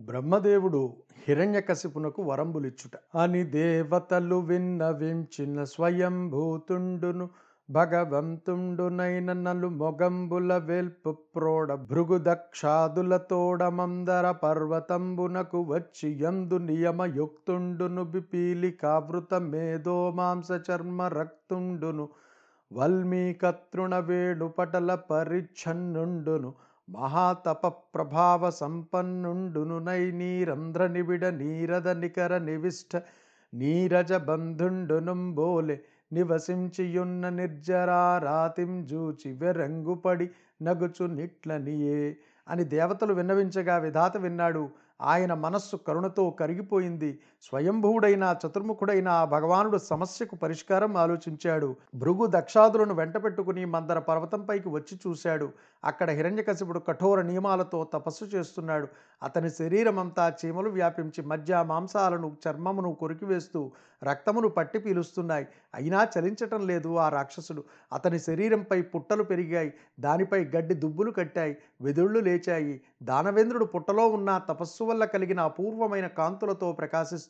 బ్రహ్మదేవుడు హిరణ్యకశిపునకు వరంబులిచ్చుట. అని దేవతలు విన్నవించిన స్వయంభూతుండును భగవంతుండునైన నలు మొగంబుల వెల్పు ప్రోడ భృగు దక్షాదులతోడమందర పర్వతంబునకు వచ్చి యందు నియమయుక్తుండును బిపీలికావృత మేధో మాంస చర్మ రక్తుండును వల్మీకతృణ వేణుపటల పరిచ్ఛన్నుండును మహాతప ప్రభావ సంపన్నుండును నీరంధ్ర నిబిడ నీరద నికర నివిష్ట నీరజ బంధుండునుంబోలె నివసించియున్న నిర్జరారాతిం జూచి వెరంగుపడి నగుచు నిట్లనియే అని దేవతలు విన్నవించగా విధాత విన్నాడు. ఆయన మనస్సు కరుణతో కరిగిపోయింది. స్వయంభువుడైన చతుర్ముఖుడైన ఆ భగవానుడు సమస్యకు పరిష్కారం ఆలోచించాడు. భృగు దక్షాదులను వెంటపెట్టుకుని మందర పర్వతంపైకి వచ్చి చూశాడు. అక్కడ హిరణ్యకశిపుడు కఠోర నియమాలతో తపస్సు చేస్తున్నాడు. అతని శరీరమంతా చీమలు వ్యాపించి మధ్య మాంసాలను చర్మమును కొరికివేస్తూ రక్తమును పట్టి పీలుస్తున్నాయి. అయినా చలించటం లేదు ఆ రాక్షసుడు. అతని శరీరంపై పుట్టలు పెరిగాయి. దానిపై గడ్డి దుబ్బులు కట్టాయి. వెదుళ్ళు లేచాయి. దానవేంద్రుడు పుట్టలో ఉన్న తపస్సు వల్ల కలిగిన అపూర్వమైన కాంతులతో ప్రకాశిస్తూ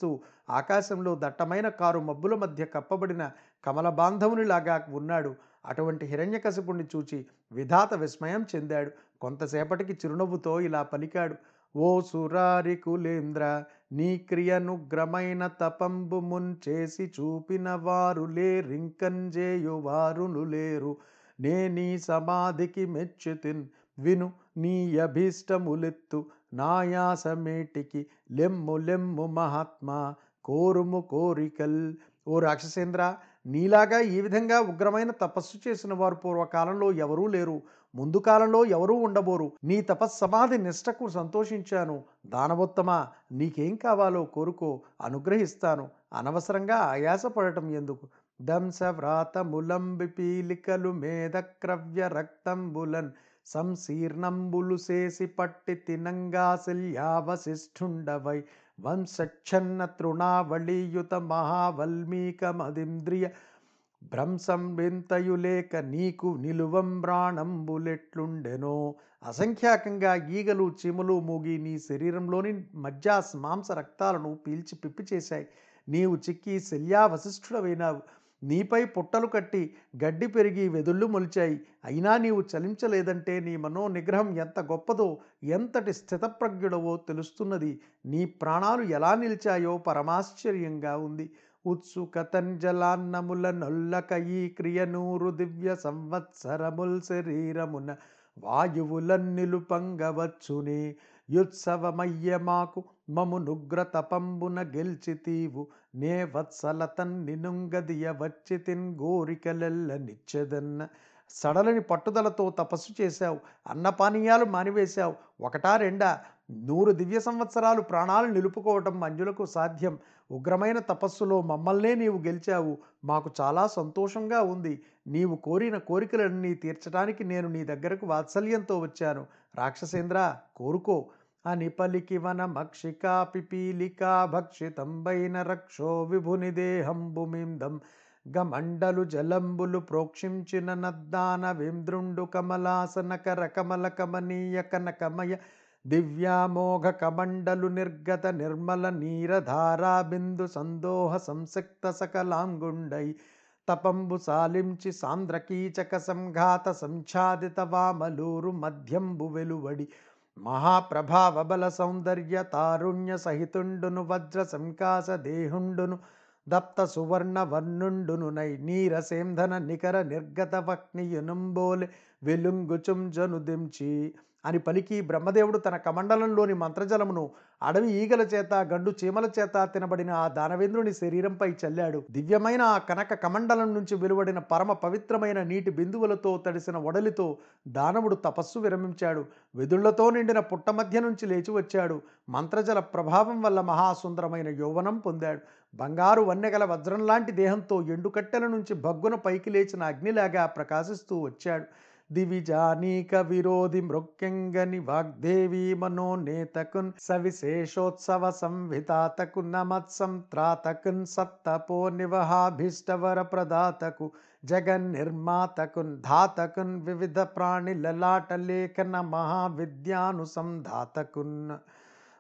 ఆకాశంలో దట్టమైన కారు మబ్బుల మధ్య కప్పబడిన కమల బాంధవునిలాగా ఉన్నాడు. అటువంటి హిరణ్యకశపుణ్ణి చూచి విధాత విస్మయం చెందాడు. కొంతసేపటికి చిరునవ్వుతో ఇలా పలికాడు. ఓ సురారి కులేంద్ర నీ క్రియనుగ్రమైన తపంబు మున్చేసి చూపిన వారు లేరింకంజేయు వారును లేరు. నే నీ సమాధికి మెచ్చుతిన్ విను నీ అభీష్టములెత్తు. నాయాసమేటికి లెమ్ము లెమ్ము మహాత్మా కోరుము కోరికల్. ఓ రాక్షసేంద్ర నీలాగా ఈ విధంగా ఉగ్రమైన తపస్సు చేసిన వారు పూర్వకాలంలో ఎవరూ లేరు. ముందు కాలంలో ఎవరూ ఉండబోరు. నీ తపస్సమాధి నిష్టకు సంతోషించాను. దానవోత్తమా నీకేం కావాలో కోరుకో అనుగ్రహిస్తాను. అనవసరంగా ఆయాసపడటం ఎందుకు? దంశ వ్రాతములంబి పీలికలు మేధక్రవ్య రక్తంబులన్ సంశీర్ణంబులు చేసి పట్టి తినంగా శల్యావశిష్ఠుండవై వంశఛన్న తృణావళీయుత మహావల్మీకమదింద్రియ భ్రంశం వింతయులేక నీకు నిలువం ప్రాణంబులెట్లుండెనో. అసంఖ్యాకంగా ఈగలు చీమలు మూగి నీ శరీరంలోని మజ్జాస్ మాంస రక్తాలను పీల్చి పిప్పి చేశాయి. నీవు చిక్కి శల్యావశిష్ఠుడవైనావు. నీపై పుట్టలు కట్టి గడ్డి పెరిగి వెదుళ్ళు మొలిచాయి. అయినా నీవు చలించలేదంటే నీ మనో నిగ్రహం ఎంత గొప్పదో ఎంతటి స్థితప్రజ్ఞుడవో తెలుస్తున్నది. నీ ప్రాణాలు ఎలా నిలిచాయో పరమాశ్చర్యంగా ఉంది. ఉత్సుకతంజలాన్నముల నొల్లక ఈ క్రియనూరు దివ్య సంవత్సరముల్ శరీరమున వాయువులన్నిలుపంగవచ్చునే యుత్సవమయ్య మాకు మము నుగ్ర తపంబున గెల్చితీవు. నే వత్సలతన్ నినుంగదియ వచ్చితిన్ గోరికలెల్ల నిచ్చెదన్న. సడలని పట్టుదలతో తపస్సు చేశావు. అన్నపానీయాలు మానివేశావు. ఒకటా రెండా? నూరు దివ్య సంవత్సరాలు ప్రాణాలు నిలుపుకోవటం మంజులకు సాధ్యం. ఉగ్రమైన తపస్సులో మమ్మల్నే నీవు గెలిచావు. మాకు చాలా సంతోషంగా ఉంది. నీవు కోరిన కోరికలన్నీ తీర్చడానికి నేను నీ దగ్గరకు వాత్సల్యంతో వచ్చాను. రాక్షసేంద్ర కోరుకో. అని పలికి వన మక్షికా పిపీలికా భక్షితంబైన రక్షో విభుని దేహంబుమిందం గమండలు జలంబులు ప్రోక్షించిన నద్దాన వింద్రుండు కమలాసనకర కమల కమనీయ కనకమయ దివ్యామోఘ కమండలు నిర్గత నిర్మల నీరధారా బిందు సందోహ సంసక్త సకలాంగుండై. తపంబు సాలించి సాంద్రకీచక సంఘాత సంఛాదిత వామలూరు మధ్యంబు వెలువడి. మహాప్రభావ బల సౌందర్య తారుణ్య సహితుండును వజ్ర సంకాస దేహుండును దప్త సువర్ణ వర్ణుండును నై నీరసేంధన నికర నిర్గత వక్నియునుంబోలె వెలుంగుచుం దించి అని పలికి బ్రహ్మదేవుడు తన కమండలంలోని మంత్రజలమును అడవి ఈగల చేత గండు చీమల చేత తినబడిన ఆ దానవేంద్రుని శరీరంపై చల్లాడు. దివ్యమైన ఆ కనక కమండలం నుంచి వెలువడిన పరమ పవిత్రమైన నీటి బిందువులతో తడిసిన ఒడలితో దానవుడు తపస్సు విరమించాడు. వెదుళ్ళతో నిండిన పుట్ట మధ్య నుంచి లేచి వచ్చాడు. మంత్రజల ప్రభావం వల్ల మహాసుందరమైన యౌవనం పొందాడు. బంగారు వన్నెగల వజ్రం లాంటి దేహంతో ఎండుకట్టెల నుంచి భగ్గున పైకి లేచిన అగ్నిలాగా ప్రకాశిస్తూ వచ్చాడు. దివిజానీక విరోధి మృక్యంగని వాగ్దేవి మనోనేతకున్ సవిశేషోత్సవ సంవితాతకు నమత్సం త్రాతకున్ సప్తపో నివహాభీష్టవర ప్రదాతకు జగన్ నిర్మాతకున్ ధాతకున్ వివిధ ప్రాణి లలాట లేఖన మహావిద్యానుసంధాతకున్.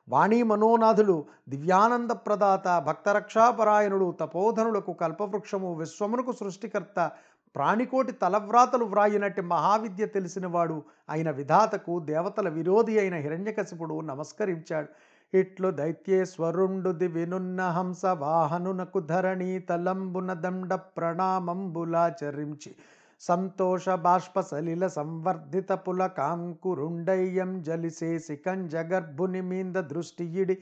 వాణీ మనోనాథులు దివ్యానంద ప్రదాత భక్తరక్షాపరాయణుడు తపోధనులకు కల్పవృక్షము విశ్వమునకు సృష్టికర్త ప్రాణికోటి తలవ్రాతలు వ్రాయినట్టి మహావిద్య తెలిసినవాడు అయిన విధాతకు దేవతల విరోధి అయిన హిరణ్యకశిపుడు నమస్కరించాడు. ఇట్లు దైత్యేశ్వరుండు దివినున్న హంస వాహనునకు ధరణి తలంబున దండ ప్రణామంబులాచరించి సంతోష బాష్ప సలిల సంవర్ధిత పుల కాంకురుండయ్యం జలిసేసి కంజగర్భుని మీంద దృష్టియిడి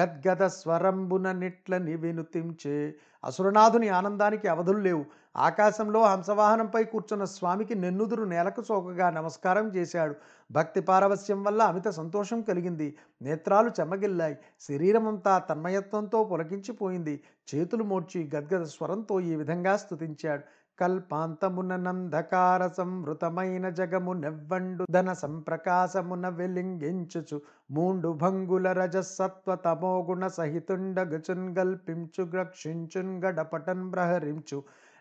గద్గద స్వరంబున నిట్లని వినుతించే. అసురనాథుని ఆనందానికి అవధులు లేవు. ఆకాశంలో హంసవాహనంపై కూర్చున్న స్వామికి నెన్నుదురు నేలకు సోకగా నమస్కారం చేశాడు. భక్తి పారవస్యం వల్ల అమిత సంతోషం కలిగింది. నేత్రాలు చెమ్మగిల్లాయి శరీరమంతా తన్మయత్వంతో పొలకించిపోయింది. చేతులు మోడ్చి గద్గద స్వరంతో ఈ విధంగా స్తుతించాడు. కల్పాంతమున నందకార సంవృతమైన జగము నెవ్వండు ధన సంప్రకాశమున వెలింగించుచు మూండు భంగుల రజసత్వ తమోగుణ సహితుండగచున్ గల్పించు గ్రక్షించున్ గడపటన్ ప్రహరించు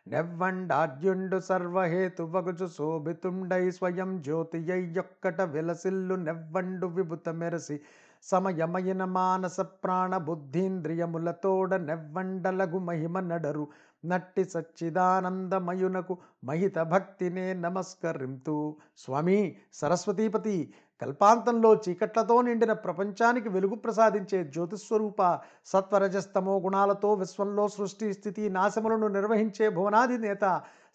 నెవ్వండాడ్యుండు సర్వహేతు వగుచు శోభితుండై స్వయం జ్యోతియై యొక్కట విలసిల్లు నెవ్వండు విభుత మెరసి సమయమైన మానస ప్రాణ బుద్ధీంద్రియములతోడ నెవ్వండలగు మహిమ నడరు నట్టి సచ్చిదానందమయునకు మహిత భక్తినే నమస్కరింతు. స్వామి సరస్వతీపతి కల్పాంతంలో చీకట్లతో నిండిన ప్రపంచానికి వెలుగు ప్రసాదించే జ్యోతిస్వరూప సత్వరజస్తమో గుణాలతో విశ్వంలో సృష్టి స్థితి నాశములను నిర్వహించే భువనాది నేత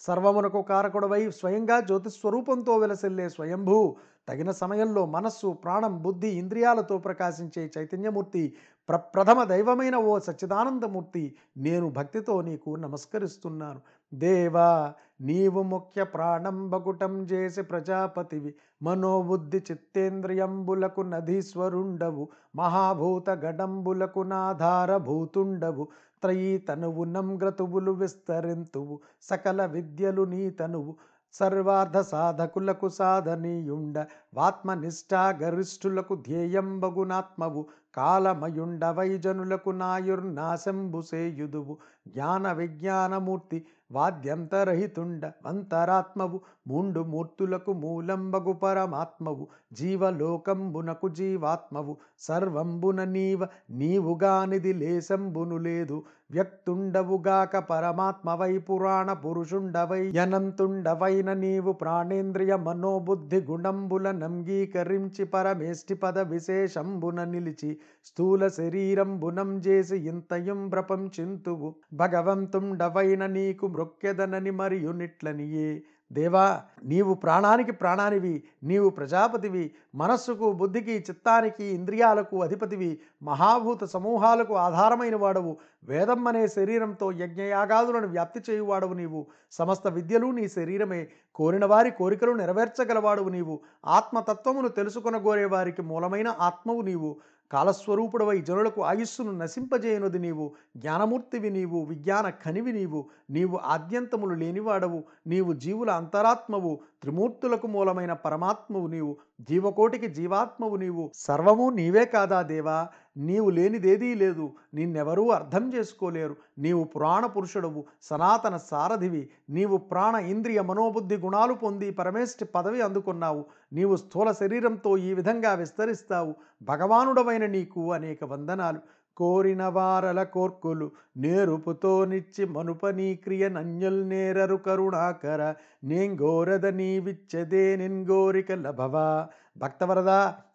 సర్వమునకు కారకుడవై స్వయంగా జ్యోతిస్వరూపంతో వెలసిల్లే స్వయంభూ తగిన సమయంలో మనస్సు ప్రాణం బుద్ధి ఇంద్రియాలతో ప్రకాశించే చైతన్యమూర్తి ప్రప్రథమ దైవమైన ఓ సచ్చిదానందమూర్తి నేను భక్తితో నీకు నమస్కరిస్తున్నాను. దేవా నీవు ముఖ్య ప్రాణం బకుటం చేసి ప్రజాపతివి. మనోబుద్ధి చిత్తేంద్రియంబులకు నధీశ్వరుండవు. మహాభూత గడంబులకు నాధారభూతుండవు. త్రయీ తనువు నంగ్రతువులు విస్తరింతువు. సకల విద్యలు నీ తనువు. సర్వార్థ సాధకులకు సాధనీయుండ. వాత్మనిష్టా గరిష్ఠులకు ధ్యేయంబగునాత్మవు. కాలమయుండవైజనులకు వైజనులకు జ్ఞాన విజ్ఞానమూర్తి వాద్యంతరహితుండ అంతరాత్మవు. మూండు మూర్తులకు మూలంబగు పరమాత్మవు. జీవలోకంబునకు జీవాత్మవు. సర్వంబున నీవ నీవుగానిది లేశంబును లేదు. వ్యక్తుండవుగాక పరమాత్మవై పురాణ పురుషుండవై యనంతుండవైన నీవు ప్రాణేంద్రియ మనోబుద్ధి గుణంబుల నంగీకరించి పరమేష్టి పద విశేషంబున నిలిచి స్థూల శరీరం బునం చేసి ఇంతయం ప్రపంచింతువు భగవంతుండవైన నీకు మృక్కెదనని మరియు నిట్లనియే దేవా నీవు ప్రాణానికి ప్రాణానివి నీవు ప్రజాపతివి మనస్సుకు బుద్ధికి చిత్తానికి ఇంద్రియాలకు అధిపతివి మహాభూత సమూహాలకు ఆధారమైన వాడవు. వేదం అనే శరీరంతో యజ్ఞయాగాదులను వ్యాప్తి చేయువాడవు నీవు. సమస్త విద్యలు నీ శరీరమే. కోరిన వారి కోరికలు నెరవేర్చగలవాడవు నీవు. ఆత్మతత్వమును తెలుసుకొనగోరే వారికి మూలమైన ఆత్మవు నీవు. కాలస్వరూపుడవై జనులకు ఆయుస్సును నశింపజేయనుది నీవు జ్ఞానమూర్తివి నీవు విజ్ఞాన ఖనివి నీవు నీవు ఆద్యంతములు లేనివాడవు నీవు జీవుల అంతరాత్మవు త్రిమూర్తులకు మూలమైన పరమాత్మవు నీవు జీవకోటికి జీవాత్మవు నీవు సర్వము నీవే కాదా దేవా? నీవు లేనిదేదీ లేదు. నిన్నెవరూ అర్థం చేసుకోలేరు. నీవు పురాణ పురుషుడవు సనాతన సారథివి. నీవు ప్రాణ ఇంద్రియ మనోబుద్ధి గుణాలు పొంది పరమేష్టి పదవి అందుకున్నావు. నీవు స్థూల శరీరంతో ఈ విధంగా విస్తరిస్తావు. భగవానుడవైన నీకు అనేక వందనాలు. కోరిన వారల కోర్కులు నేరుపుతో నిచ్చి మనుపనీ క్రియ నన్యుల్ నేరరు కరుణాకర. నేంగోరద నీవిచ్చదే నిన్గోరిక లభవా? భక్తవరద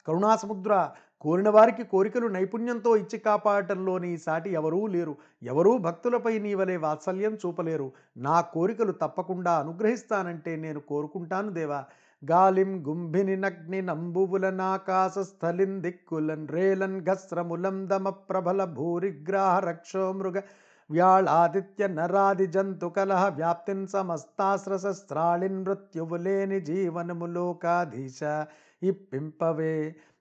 కరుణాసముద్ర కోరిన వారికి కోరికలు నైపుణ్యంతో ఇచ్చి కాపాడటంలోని సాటి ఎవరూ లేరు. ఎవరూ భక్తులపై నీ వలె వాత్సల్యం చూపలేరు. నా కోరికలు తప్పకుండా అనుగ్రహిస్తానంటే నేను కోరుకుంటాను దేవా. గాలిం గుంభిని నగ్ని నంబువుల నాకాశ స్థలిం దిక్కులన్ రేలన్ గస్రములం దమ ప్రభల భూరిగ్రాహ రక్షో మృగ వ్యాళాదిత్య నరాది జంతు కలహ వ్యాప్తిన్ సమస్తాస్రశస్త్రాళిన్ మృత్యువులేని జీవనములోకాధీశ ఇప్పింపవే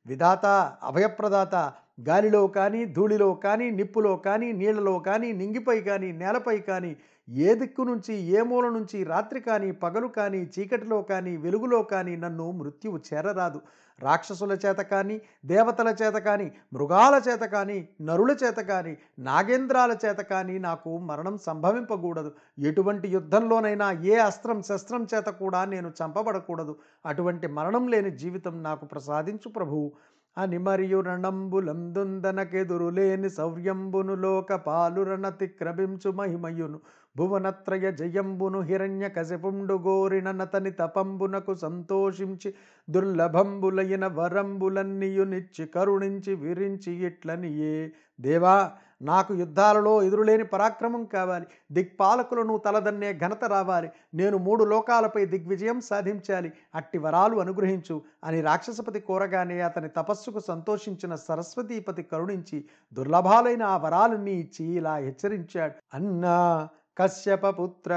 విధాత అభయప్రదాత గాలిలో కానీ ధూళిలో కానీ నిప్పులో కానీ నీళ్ళలో కానీ నింగిపై కానీ నేలపై కానీ ఏ దిక్కు నుంచి ఏ మూల నుంచి రాత్రి కానీ పగలు కానీ చీకటిలో కానీ వెలుగులో కానీ నన్ను మృత్యువు చేరరాదు. రాక్షసుల చేత కానీ దేవతల చేత కానీ మృగాల చేత కానీ నరుల చేత కానీ నాగేంద్రాల చేత కానీ నాకు మరణం సంభవింపకూడదు. ఎటువంటి యుద్ధంలోనైనా ఏ అస్త్రం శస్త్రం చేత కూడా నేను చంపబడకూడదు. అటువంటి మరణం లేని జీవితం నాకు ప్రసాదించు ప్రభువు అని మరియు రణంబులందుందనకెదురులేని సౌర్యంబును లోక పాలురణతిక్రమించు మహిమయును. భువనత్రయ జయంబును హిరణ్య కశపుండు గోరిన నతని తపంబునకు సంతోషించి దుర్లభంబులైన వరంబులన్నీయునిచ్చి కరుణించి విరించి ఇట్లనియే. దేవా నాకు యుద్ధాలలో ఎదురులేని పరాక్రమం కావాలి. దిక్పాలకులను తలదన్నే ఘనత రావాలి. నేను మూడు లోకాలపై దిగ్విజయం సాధించాలి. అట్టి వరాలు అనుగ్రహించు అని రాక్షసపతి కోరగానే అతని తపస్సుకు సంతోషించిన సరస్వతీపతి కరుణించి దుర్లభాలైన ఆ వరాలన్నీ ఇచ్చి ఇలా హెచ్చరించాడు. అన్నా కశ్యపపుత్ర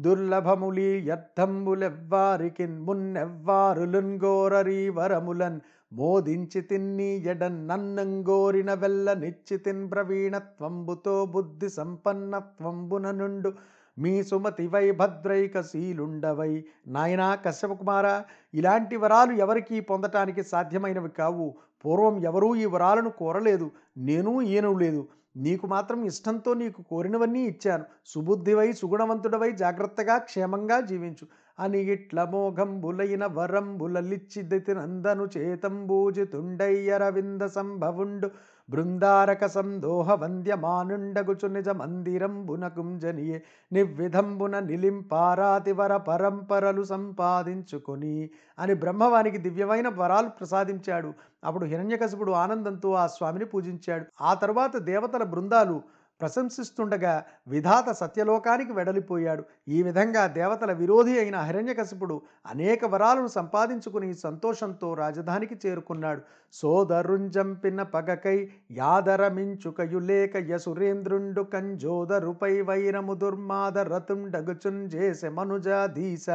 దుర్లభములి యర్థంబులెవ్వారికిన్ మున్నెవ్వారులున్ గోరరీ వరములన్ మోదించి తిన్ని ఎడన్ నన్నంగోరిన వెల్ల నిచ్చితిన్ ప్రవీణత్వంబుతో బుద్ధి సంపన్నత్వంబున నుండు మీ సుమతి వై భద్రైక శీలుండవై నాయనా కశ్యపకుమార ఇలాంటి వరాలు ఎవరికీ పొందటానికి సాధ్యమైనవి కావు. పూర్వం ఎవరూ ఈ వరాలను కోరలేదు. నేను ఈయను లేదు నీకు మాత్రం ఇష్టంతో నీకు కోరినవన్నీ ఇచ్చాను. సుబుద్ధివై సుగుణవంతుడవై జాగ్రత్తగా క్షేమంగా జీవించు. అని ఇట్ల మోఘంబులైన వరంబులలిచ్చిదితి నందను చేతంబూజితుండయ్యరవింద సంభవుండు. బృందారక సందోహ వంద్యమానుండగుచు నిజ మందిరంబునకుంజనియే నివ్విధంబున నిలింపారాతివర పరంపరలు సంపాదించుకొని అని బ్రహ్మవానికి దివ్యమైన వరాలు ప్రసాదించాడు. అప్పుడు హిరణ్యకశిపుడు ఆనందంతో ఆ స్వామిని పూజించాడు. ఆ తర్వాత దేవతల బృందాలు ప్రశంసిస్తుండగా విధాత సత్యలోకానికి వెడలిపోయాడు. ఈ విధంగా దేవతల విరోధి అయిన హిరణ్యకశిపుడు అనేక వరాలను సంపాదించుకుని సంతోషంతో రాజధానికి చేరుకున్నాడు. సోదరుంజంపిన పగకై యాదరమించుకయులేక యసురేంద్రుండు కంజోదరుపై వైరము దుర్మాదరతుండగుచున్ చేసె మనుజాధీశ.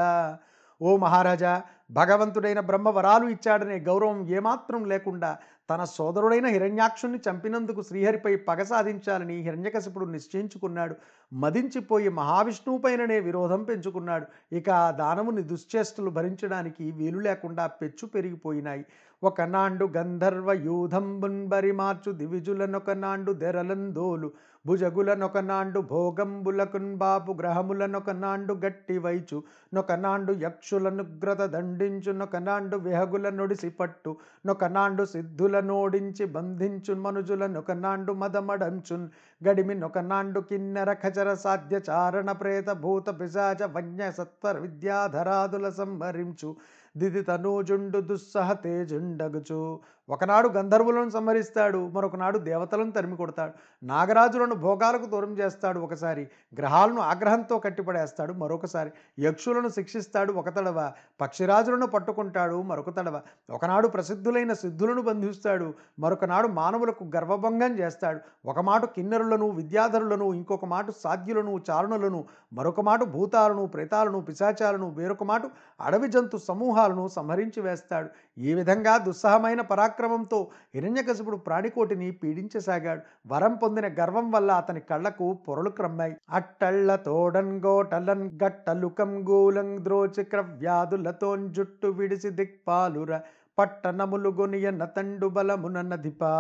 ఓ మహారాజా భగవంతుడైన బ్రహ్మ వరాలు ఇచ్చాడనే గౌరవం ఏమాత్రం లేకుండా తన సోదరుడైన హిరణ్యాక్షుణ్ణి చంపినందుకు శ్రీహరిపై పగ సాధించాలని హిరణ్యకశిపుడు నిశ్చయించుకున్నాడు. మదించిపోయి మహావిష్ణువుపైననే విరోధం పెంచుకున్నాడు. ఇక ఆ దానవుని దుశ్చేష్టలు భరించడానికి వీలు లేకుండా పెచ్చు పెరిగిపోయినాయి. ఒకనాండు గంధర్వ యూధంబున్బరి మార్చు దివిజులనొకనాండు దెరలందోలు భుజగులనొకనాండు భోగంబులకున్ బాపు గ్రహములనొకనాండు గట్టి వైచు నొకనాండు యక్షులనుగ్రత దండించు నొకనాండు విహగుల నొడిసి పట్టు నొకనాండు సిద్ధుల నోడించి బంధించున్ మనుజుల నొకనాండు మదమడంచున్. గడిమి నొకనాండు కిన్నెర ఖచర సాధ్య చారణ ప్రేత భూత పిశాచ వన్య సత్వర విద్యాధరాదుల సంహరించు. దిది తనూజుండు దుస్సహ తేజుండగుచు. ఒకనాడు గంధర్వులను సంహరిస్తాడు మరొకనాడు దేవతలను తరిమి కొడతాడు. నాగరాజులను భోగాలకు దూరం చేస్తాడు ఒకసారి గ్రహాలను ఆగ్రహంతో కట్టిపడేస్తాడు మరొకసారి యక్షులను శిక్షిస్తాడు ఒక తడవ పక్షిరాజులను పట్టుకుంటాడు మరొక తడవ. ఒకనాడు ప్రసిద్ధులైన సిద్ధులను బంధిస్తాడు మరొకనాడు మానవులకు గర్వభంగం చేస్తాడు. ఒక మాట కిన్నరులను విద్యాధరులను ఇంకొక మాట సాధ్యులను చారుణులను మరొక మాట భూతాలను ప్రేతాలను పిశాచాలను వేరొక మాట అడవి జంతు సమూహాలను సంహరించి వేస్తాడు. ఈ విధంగా దుస్సహమైన పరాక్రమంతో హిరణ్యకశిపుడు ప్రాణికోటిని పీడించసాగాడు. వరం పొందిన గర్వం వల్ల అతని కళ్ళకు పొరలు క్రమ్మాయి. అట్టళ్ళ తోడన్ గోటలన్ గట్టలుకం గూలం ద్రోచిక్ర వ్యాధులతో జుట్టు విడిసి దిక్పాలుర పట్టణములు గొనియన్న తండు బలమునన్నదిపా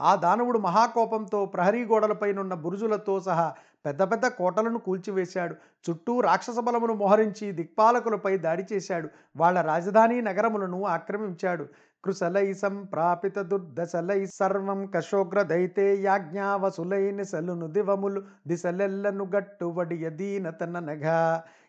ఆ దానవుడు మహాకోపంతో ప్రహరీ గోడలపైనున్న బురుజులతో సహా పెద్ద పెద్ద కోటలను కూల్చివేశాడు. చుట్టూ రాక్షస బలమును మోహరించి దిక్పాలకులపై దాడి చేశాడు. వాళ్ళ రాజధాని నగరములను ఆక్రమించాడు. కృశలై సంప్రాపిత దుర్దశలై సర్వం కశోగ్ర దైతే యాజ్ఞావసులై నిసలును దివములు దిశలెల్లను గట్టువడి యదీనతన నఘ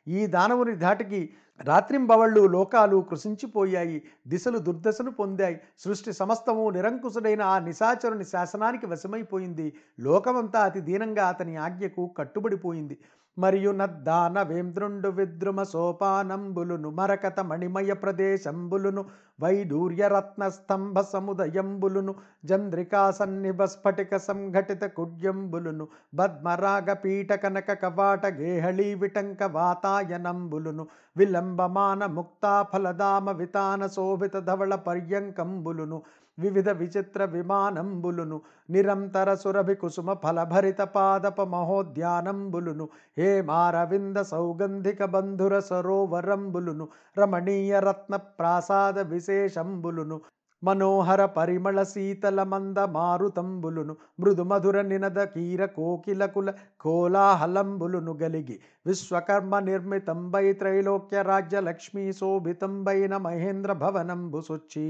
ఈ దానవుని ధాటికి రాత్రింబవళ్ళు లోకాలు కృషించిపోయాయి దిశలు దుర్దశను పొందాయి సృష్టి సమస్తము నిరంకుశుడైన ఆ నిశాచరుని శాసనానికి వశమైపోయింది. లోకమంతా అతి దీనంగా అతని ఆజ్ఞకు కట్టుబడిపోయింది. మరియు నద్దాన వేంద్రుండు విద్రుమ సోపానంబులును మరకత మణిమయ ప్రదేశంబులును వైడూర్యరత్న స్తంభ సముదయంబులును చంద్రికా సన్నిభ స్ఫటిక సంఘటిత కుడ్యంబులును పద్మరాగ పీఠ కనక కవాట గేహళీ విటంక వాతాయనంబులును విలంబమాన ముక్తా ఫలదామ వితాన శోభిత ధవళ పర్యంకంబులును వివిధ విచిత్ర విమానంబులును నిరంతర సురభి కుసుమ ఫలభరిత పాదప మహోద్యానంబులును హేమారవింద సౌగంధిక బంధుర సరోవరంబులును రమణీయ రత్న ప్రాసాద విశేషంబులును మనోహర పరిమళ శీతల మంద మారుతంబులును మృదు మధుర నినద కీర కోకిలకుల కోలాహలంబులును గలిగి విశ్వకర్మ నిర్మితంబై త్రైలోక్య రాజ్య లక్ష్మీ శోభితంబైన మహేంద్ర భవనంబు సొచ్చి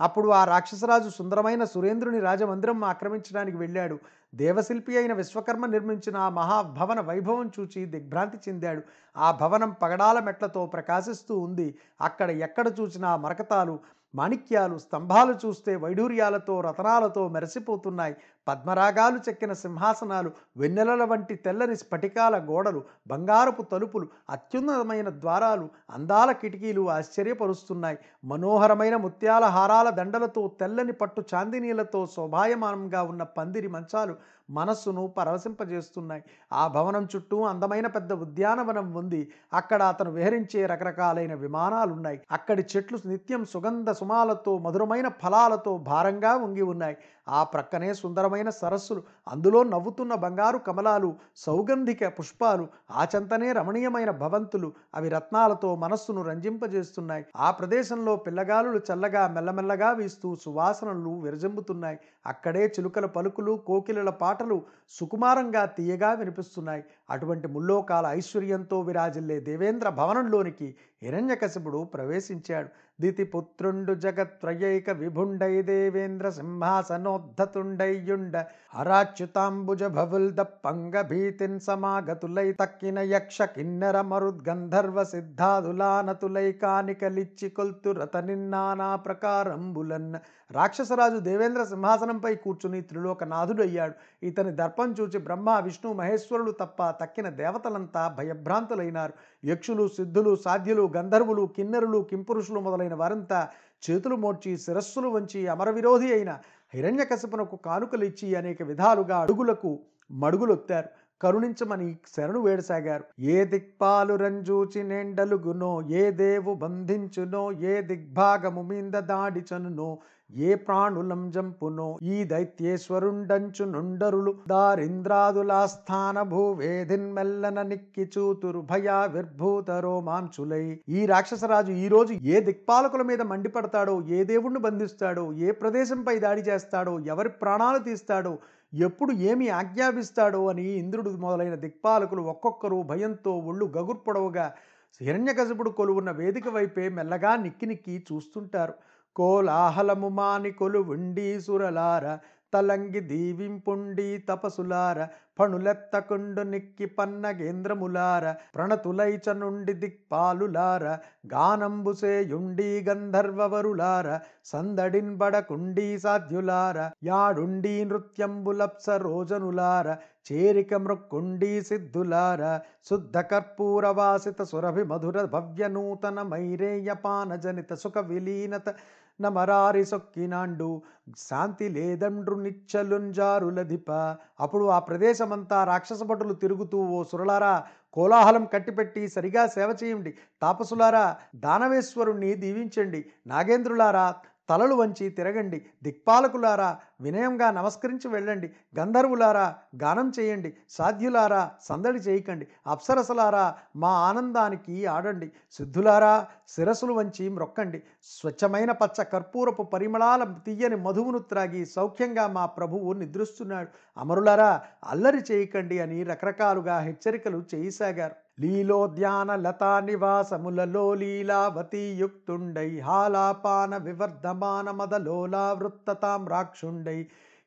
అప్పుడు ఆ రాక్షసరాజు సుందరమైన సురేంద్రుని రాజమందిరం ఆక్రమించడానికి వెళ్ళాడు. దేవశిల్పి అయిన విశ్వకర్మ నిర్మించిన ఆ మహాభవన వైభవం చూచి దిగ్భ్రాంతి చెందాడు. ఆ భవనం పగడాల మెట్లతో ప్రకాశిస్తూ ఉంది. అక్కడ ఎక్కడ చూసినా మరకతాలు మాణిక్యాలు స్తంభాలు చూస్తే వైఢూర్యాలతో రతనాలతో మెరిసిపోతున్నాయి. పద్మరాగాలు చెక్కిన సింహాసనాలు వెన్నెలల వంటి తెల్లని స్ఫటికాల గోడలు బంగారపు తలుపులు అత్యున్నతమైన ద్వారాలు అందాల కిటికీలు ఆశ్చర్యపరుస్తున్నాయి. మనోహరమైన ముత్యాల హారాల దండలతో తెల్లని పట్టు చాందినీలతో శోభాయమానంగా ఉన్న పందిరి మంచాలు మనస్సును పరవశింపజేస్తున్నాయి. ఆ భవనం చుట్టూ అందమైన పెద్ద ఉద్యానవనం ఉంది. అక్కడ అతను విహరించే రకరకాలైన విమానాలున్నాయి. అక్కడి చెట్లు నిత్యం సుగంధ సుమాలతో మధురమైన ఫలాలతో భారంగా ఉంగి ఉన్నాయి. ఆ ప్రక్కనే సుందరమైన సరస్సులు అందులో నవ్వుతున్న బంగారు కమలాలు సౌగంధిక పుష్పాలు ఆచంతనే రమణీయమైన భవంతులు అవి రత్నాలతో మనస్సును రంజింపజేస్తున్నాయి. ఆ ప్రదేశంలో పిల్లగాలులు చల్లగా మెల్లమెల్లగా వీస్తూ సువాసనలు విరజింపుతున్నాయి అక్కడే చిలుకల పలుకులు కోకిలల పాటలు సుకుమారంగా తీయగా వినిపిస్తున్నాయి. అటువంటి ముల్లోకాల ఐశ్వర్యంతో విరాజిల్లే దేవేంద్ర భవనంలోనికి హిరణ్యకశిపుడు ప్రవేశించాడు. దితిపుత్రుండు జగత్రయైక విభుండై దేవేంద్ర సింహాసనోద్ధతుండయ్యుండ హరాచ్యుతాంబుజ భవుల్ద పంగ భీతిన్ సమాగతులై తక్కిన యక్ష కిన్నెర మరుద్గంధర్వ సిద్ధాదులానతులై కానికలిచ్చి కొల్తు రతనిన్నానా ప్రకారంబులన్ రాక్షసరాజు దేవేంద్ర సింహాసనంపై కూర్చుని త్రిలోకనాథుడు అయ్యాడు ఇతని దర్పం చూచి బ్రహ్మ విష్ణు మహేశ్వరులు తప్ప తక్కిన దేవతలంతా భయభ్రాంతులైనారు. యక్షులు సిద్ధులు సాధ్యులు గంధర్వులు కిన్నెరులు కింపురుషులు మొదలైన వారంతా చేతులు మోడ్చి శిరస్సులు వంచి అమరవిరోధి అయిన హిరణ్యకశిపునకు కానుకలిచ్చి అనేక విధాలుగా అడుగులకు మడుగులొత్తారు. కరుణించమని శరణు వేడసాగారు. ఏ దిక్పాలు రంజూచి నేండలుగునో ఏ దేవు బంధించునో ఏ దిగ్భాగము మీద దాడిచనునో ఏ ప్రాణులం జంపును ఈ దైత్యేశ్వరుండంచు నుండరులు. దారింద్రాదులాస్థాన భూవేధిన్ మెల్లన నిక్కి చూతురు భయా విర్భూతరో మాంచులై ఈ రాక్షసరాజు ఈ రోజు ఏ దిక్పాలకుల మీద మండిపడతాడో? ఏ దేవుణ్ణి బంధిస్తాడో? ఏ ప్రదేశంపై దాడి చేస్తాడో? ఎవరి ప్రాణాలు తీస్తాడో? ఎప్పుడు ఏమి ఆజ్ఞాపిస్తాడో? అని ఇంద్రుడు మొదలైన దిక్పాలకులు ఒక్కొక్కరు భయంతో ఒళ్ళు గగుర్పొడవుగా. హిరణ్యకశపుడు కొలువున్న వేదిక వైపే మెల్లగా నిక్కి నిక్కి చూస్తుంటారు. కోలాహలము మాని కొలువుండి సురలార తలంగి దీవింపుండి తపసులార పణులెత్తకుండు నిక్కి పన్నగేంద్రములార ప్రణతులైచ నుండి దిక్పాలులార గానంబుసేయుండి గంధర్వవరులార సందడిన్బడకుండీ సాధ్యులార యాడుండి నృత్యంబులప్స రోజనులార చేరిక మృక్కుండీ సిద్ధులార శుద్ధ కర్పూరవాసిత సురభి మధుర భవ్య నూతన మైరేయ పాన జనిత సుఖ విలీనత నమరారి సొక్కినాండు శాంతి లేదండ్రు నిచ్చలుంజారులధిప అప్పుడు ఆ ప్రదేశం ప్రదేశమంతా రాక్షస భటులు తిరుగుతూ ఓ సురలారా కోలాహలం కట్టిపెట్టి సరిగా సేవ చేయండి. తాపసులారా దానవేశ్వరుణ్ణి దీవించండి. నాగేంద్రులారా తలలు వంచి తిరగండి. దిక్పాలకులారా వినయంగా నమస్కరించి వెళ్ళండి. గంధర్వులారా గానం చేయండి. సాధ్యులారా సందడి చేయకండి. అప్సరసలారా మా ఆనందానికి ఆడండి. సిద్ధులారా శిరసులు వంచి మ్రొక్కండి. స్వచ్ఛమైన పచ్చ కర్పూరపు పరిమళాల తీయని మధువును త్రాగి సౌఖ్యంగా మా ప్రభువు నిద్రిస్తున్నాడు. అమరులారా అల్లరి చేయకండి అని రకరకాలుగా హెచ్చరికలు చేయసాగారు. లీలోద్యాన లతా నివాసములలో లీలావతి యుక్తుండై హాలాపాన వివర్ధమాన మదలోలా వృత్తతామ్రాక్షుండై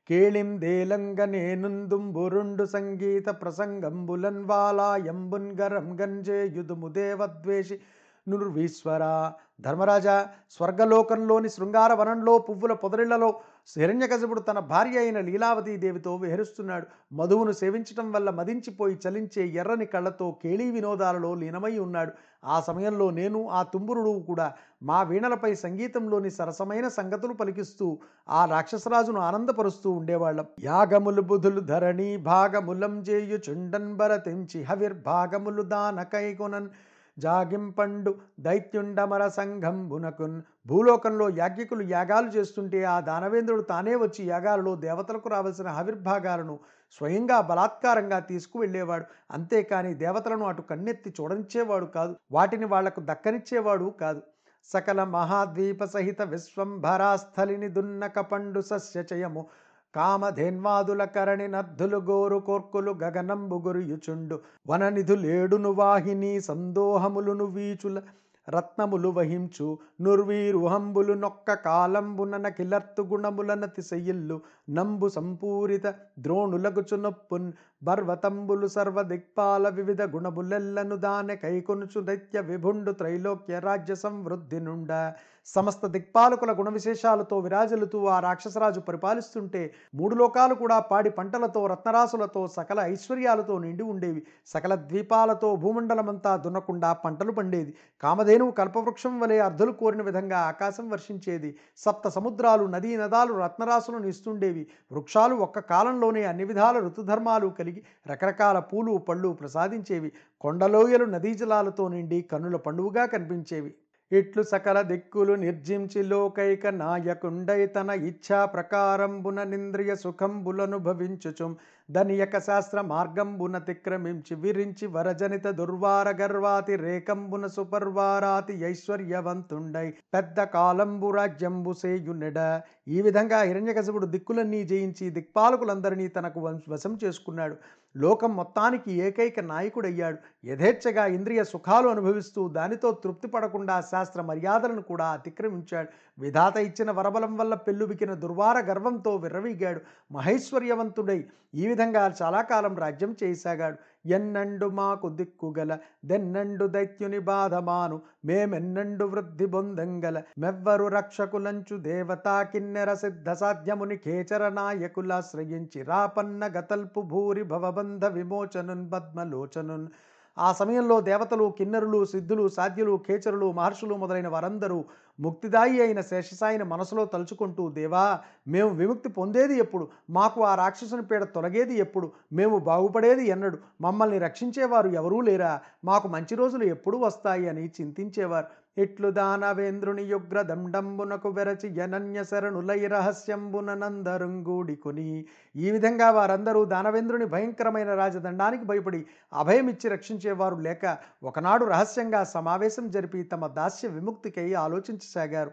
కేళిందేలంగనేనుందుంబురుండు సంగీత ప్రసంగంబులన్ వాలాయంబున్ గరం గంజేయుదుము దేవద్వేషి నుర్వీశ్వరా. ధర్మరాజా స్వర్గలోకంలోని శృంగార వనంలో పువ్వుల పొదరిళ్ళలో హిరణ్యకశపుడు తన భార్య అయిన లీలావతీ దేవితో విహరిస్తున్నాడు. మధువును సేవించటం వల్ల మదించిపోయి చలించే ఎర్రని కళ్ళతో కేళీ వినోదాలలో లీనమై ఉన్నాడు. ఆ సమయంలో నేను ఆ తుంబురుడు కూడా మా వీణలపై సంగీతంలోని సరసమైన సంగతులు పలికిస్తూ ఆ రాక్షసరాజును ఆనందపరుస్తూ ఉండేవాళ్ళం. యాగములు బుధులు ధరణి భాగములం చేయు చుండన్బర తెంచి హవిర్భాగములు దానకైకొనన్. జాగింపండు దైత్యుండమర సంఘంబునకున్ భూలోకంలో యాజ్ఞికులు యాగాలు చేస్తుంటే ఆ దానవేంద్రుడు తానే వచ్చి యాగాలలో దేవతలకు రావాల్సిన ఆవిర్భాగాలను స్వయంగా బలాత్కారంగా తీసుకువెళ్ళేవాడు. అంతేకాని దేవతలను అటు కన్నెత్తి చూడనిచ్చేవాడు కాదు. వాటిని వాళ్ళకు దక్కనిచ్చేవాడు కాదు. సకల మహాద్వీప సహిత విశ్వంభరాస్థలిని దున్నక పండు సస్యచయము. కామధేన్వాదుల కరణి నద్దులు గోరు కోర్కులు గగనంబు గురియుచుండు. వననిధులేడును వాహిని సందోహములును వీచుల రత్నములు వహించు. నుర్వీరుహంబులు నొక్క కాలంబునన కిలర్తు గుణములన తిశయిల్లు నంబు సంపూరిత ద్రోణులగుచు నొప్పున్ బర్వతంబులు సర్వ దిక్పాల వివిధ గుణములెల్లను దానె కైకొనుచు దైత్య విభుండు త్రైలోక్య రాజ్య సంవృద్ధి నుండ. సమస్త దిక్పాలకుల గుణ విశేషాలతో విరాజులుతూ ఆ రాక్షసరాజు పరిపాలిస్తుంటే మూడు లోకాలు కూడా పాడి పంటలతో రత్నరాసులతో సకల ఐశ్వర్యాలతో నిండి ఉండేవి. సకల ద్వీపాలతో భూమండలమంతా దున్నకుండా పంటలు పండేది. కామధేనువు కల్పవృక్షం వలె అర్ధులు కోరిన విధంగా ఆకాశం వర్షించేది. సప్త సముద్రాలు నదీ నదాలు రత్నరాసులను ఇస్తుండేవి వృక్షాలు ఒక్క కాలంలోనే అన్ని విధాల ఋతుధర్మాలు కలిగి రకరకాల పూలు పళ్ళు ప్రసాదించేవి. కొండలోయలు నదీ జలాలతో నిండి కన్నుల పండువుగా కనిపించేవి. ఇట్లు సకల దిక్కులు నిర్జించి లోకైక నాయకుండై తన ఇచ్ఛా ప్రకారంబున నింద్రియ సుఖంబులనుభవించుచుం. ధనియక శాస్త్ర మార్గంబున తిక్రమించి విరించి వరజనిత దుర్వార గర్వాతి రేకంబున సుపర్వారాతి ఐశ్వర్యవంతుండై పెద్ద కాలంబు రాజ్యంబు సేయునెడ. ఈ విధంగా హిరణ్యకశపుడు దిక్కులన్నీ జయించి దిక్పాలకులందరినీ తనకు వశం చేసుకున్నాడు. లోకం మొత్తానికి ఏకైక నాయకుడయ్యాడు. యథేచ్ఛగా ఇంద్రియ సుఖాలు అనుభవిస్తూ దానితో తృప్తి పడకుండా శాస్త్ర మర్యాదలను కూడా అతిక్రమించాడు. విధాత ఇచ్చిన వరబలం వల్ల పెళ్ళుబికిన దుర్వార గర్వంతో విర్రవీగాడు. మహైశ్వర్యవంతుడై ఈ విధంగా చాలా కాలం రాజ్యం చేయసాగాడు. ఎన్నండు మాకు దిక్కుగల దెన్నండు దైత్యుని బాధమాను. మేమెన్నండు వృద్ధి బొందంగల. మెవ్వరు రక్షకులంచు దేవతా కిన్నెర సిద్ధ సాధ్యముని కేచర నాయకులాశ్రయించి రాపన్న గతల్పు భూరి భవబంధ విమోచనున్ పద్మలోచనున్. ఆ సమయంలో దేవతలు కిన్నరులు సిద్ధులు సాధ్యులు ఖేచరులు మహర్షులు మొదలైన వారందరూ ముక్తిదాయి అయిన శేషసాయిని మనసులో తలుచుకుంటూ దేవా మేము విముక్తి పొందేది ఎప్పుడు? మాకు ఆ రాక్షసుని పీడ తొలగేది ఎప్పుడు? మేము బాగుపడేది ఎన్నడు? మమ్మల్ని రక్షించేవారు ఎవరూ లేరా? మాకు మంచి రోజులు ఎప్పుడు వస్తాయి? అని చింతించేవారు. ఇట్లు దానవేంద్రుని యుగ్ర దండంబునకు వెరచి జనన్య శరణులై రహస్యంబునందరుంగూడి కొని ఈ విధంగా వారందరూ దానవేంద్రుని భయంకరమైన రాజదండానికి భయపడి అభయమిచ్చి రక్షించేవారు లేక ఒకనాడు రహస్యంగా సమావేశం జరిపి తమ దాస్య విముక్తికై ఆలోచించసాగారు.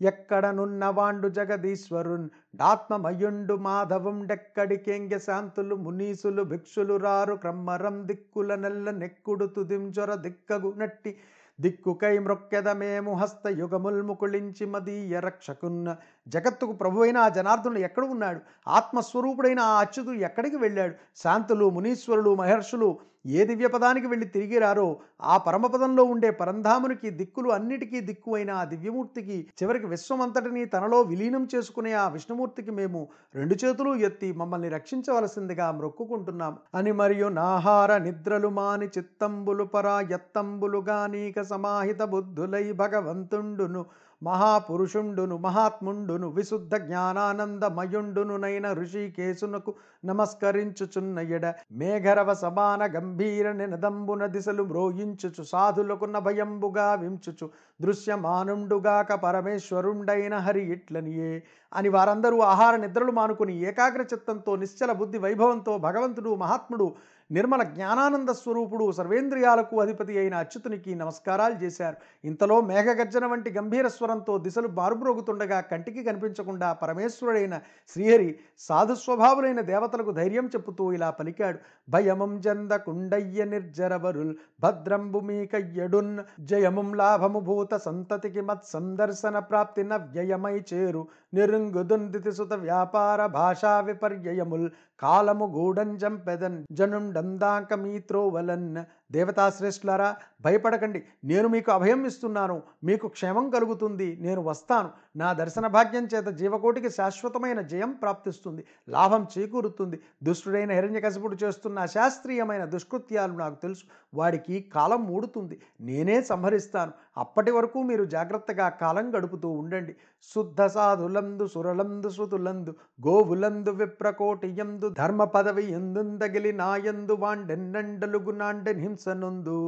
ఎక్కడనున్నవాండు జగదీశ్వరున్ డాత్మమయుండు మాధవం డెక్కడికెంగె శాంతులు మునీసులు భిక్షులు రారు క్రమ్మరం దిక్కుల నెల్ల నెక్కుడు తుదింజొర దిక్కగు నట్టి దిక్కుకై మ్రొక్కెదమేము మేము యుగముల్ ముకుళించి మదీయ రక్షకున్న జగత్తుకు ప్రభువైన ఆ జనార్దనుడు ఎక్కడ ఉన్నాడు? ఆత్మస్వరూపుడైన ఆ అచ్యుతుడు ఎక్కడికి వెళ్ళాడు? శాంతులు మునీశ్వరులు మహర్షులు ఏ దివ్యపదానికి వెళ్ళి తిరిగి రారో ఆ పరమపదంలో ఉండే పరంధామునికి దిక్కులు అన్నిటికీ దిక్కు అయిన ఆ దివ్యమూర్తికి చివరికి విశ్వమంతటిని తనలో విలీనం చేసుకునే ఆ విష్ణుమూర్తికి మేము రెండు చేతులు ఎత్తి మమ్మల్ని రక్షించవలసిందిగా మొక్కుకుంటున్నాం. అని మరియు నాహార నిద్రలు మాని చిత్తంబులు పరా ఎత్తంబులుగా నీక సమాహిత బుద్ధులై భగవంతుండును. మహాపురుషుండును మహాత్ముండును విశుద్ధ జ్ఞానానందమయుండునునైన ఋషికేశునకు నమస్కరించుచున్నయడ మేఘరవ సమాన గంభీర నినదంబున దిశలు మ్రోయించుచు సాధులకున్న భయంబుగా వించుచు దృశ్యమానుండుగాక పరమేశ్వరుండైన హరి ఇట్లనియే అని వారందరూ ఆహార నిద్రలు మానుకుని ఏకాగ్ర చిత్తంతో నిశ్చల బుద్ధి వైభవంతో భగవంతుడు మహాత్ముడు నిర్మల జ్ఞానానంద స్వరూపుడు సర్వేంద్రియాలకు అధిపతి అయిన అచ్యుతునికి నమస్కారాలు చేశారు. ఇంతలో మేఘగర్జన వంటి గంభీర స్వరంతో దిశలు బారుబ్రోగుతుండగా కంటికి కనిపించకుండా పరమేశ్వరుడైన శ్రీహరి సాధు స్వభావులైన దేవతలకు ధైర్యం చెప్పుతూ ఇలా పలికాడు. భయమం జంద కుండయ్య నిర్జరవరుల్ భద్రంబు మీకయ్యడున్ జయముం లాభము భూత సంతతికి మత్ సందర్శన ప్రాప్తి నవ్యయమై చేరు. నిరుంగుదుందితి సుత వ్యాపార భాషా విపర్యయముల్ కాలము గూఢంజం పెదన్ జనుండందాక మీత్రోవలన్ దేవతాశ్రేష్ఠులారా భయపడకండి. నేను మీకు అభయం ఇస్తున్నాను. మీకు క్షేమం కలుగుతుంది. నేను వస్తాను. నా దర్శన భాగ్యం చేత జీవకోటికి శాశ్వతమైన జయం ప్రాప్తిస్తుంది. లాభం చేకూరుతుంది. దుష్టుడైన హిరణ్యకశపుడు చేస్తున్న శాస్త్రీయమైన దుష్కృత్యాలు నాకు తెలుసు. వాడికి కాలం మూడుతుంది నేనే సంహరిస్తాను. అప్పటి వరకు మీరు జాగ్రత్తగా కాలం గడుపుతూ ఉండండి. శుద్ధ సాధులందు సురలందు శృతులందు గోవులందు విప్రకోటియందు ధర్మ పదవి ఎందుందగిలి నాయందు వాండెన్నండలుగు నాండెన్ హింసనుందు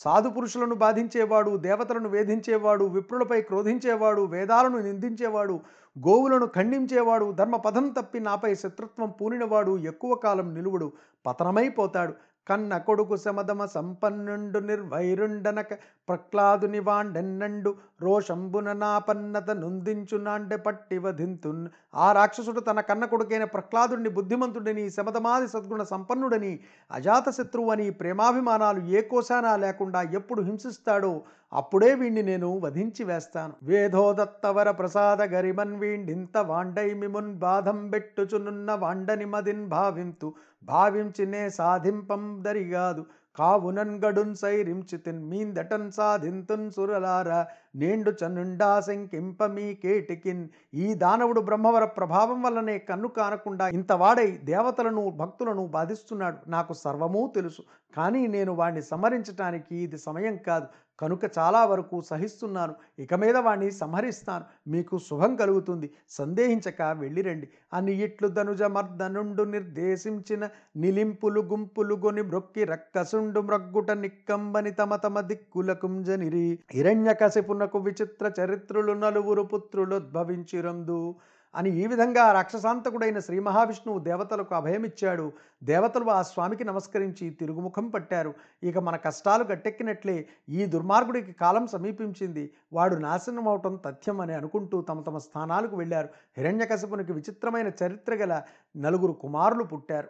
సాధు పురుషులను బాధించేవాడు దేవతలను వేధించేవాడు విప్రులపై క్రోధించేవాడు వేదాలను నిందించేవాడు గోవులను ఖండించేవాడు ధర్మపథం తప్పి నాపై శత్రుత్వం పూనినవాడు ఎక్కువ కాలం నిలువుడు పతనమైపోతాడు. కన్న కొడుకు సమదమ సంపన్నుండు నిర్వైరుండనక ప్రహ్లాదుని వాండెన్నండు రోషంబున నాపన్నత నుందించునాండె పట్టి వధింతున్. ఆ రాక్షసుడు తన కన్న కొడుకైన ప్రహ్లాదుడిని బుద్ధిమంతుడని శమదమాది సద్గుణ సంపన్నుడని అజాతశత్రువు అని ప్రేమాభిమానాలు ఏ కోశానా లేకుండా ఎప్పుడు హింసిస్తాడో అప్పుడే వీణ్ణి నేను వధించి వేస్తాను. వేధోదత్తవర ప్రసాద గరిమన్ వీండింత వాండై మిమున్ బాధం బెట్టుచునున్న వాండని మదిన్ భావింతు. భావించినే సాధింపం దరిగాదు. కావునన్ గడున్ సైరించితిన్ మీందటన్ సాధింతున్ సురలార. నేండు చనుండా శంకింప మీ కేటికిన్. ఈ దానవుడు బ్రహ్మవర ప్రభావం వల్లనే కన్ను కానకుండా ఇంత వాడై దేవతలను భక్తులను బాధిస్తున్నాడు. నాకు సర్వమూ తెలుసు. కానీ నేను వాణ్ణి సమరించటానికి ఇది సమయం కాదు. కనుక చాలా వరకు సహిస్తున్నాను. ఇక మీద వాణ్ణి సంహరిస్తాను. మీకు శుభం కలుగుతుంది. సందేహించక వెళ్ళిరండి. అని ఇట్లు ధనుజ మర్దనుండు నిర్దేశించిన నిలింపులు గుంపులు గొని బ్రొక్కి రక్కసుండు మ్రగ్గుట నిక్కంబని తమ తమ దిక్కులకుంజనిరి. హిరణ్యకశిపునకు విచిత్ర చరిత్రులు నలుగురు పుత్రులు ఉద్భవించిరందు. అని ఈ విధంగా రాక్షసాంతకుడైన శ్రీ మహావిష్ణువు దేవతలకు అభయమిచ్చాడు. దేవతలు ఆ స్వామికి నమస్కరించి తిరుగుముఖం పట్టారు. ఇక మన కష్టాలు గట్టెక్కినట్లే ఈ దుర్మార్గుడికి కాలం సమీపించింది. వాడు నాశనం అవటం తథ్యం అని అనుకుంటూ తమ తమ స్థానాలకు వెళ్ళారు. హిరణ్యకశపునికి విచిత్రమైన చరిత్ర గల నలుగురు కుమారులు పుట్టారు.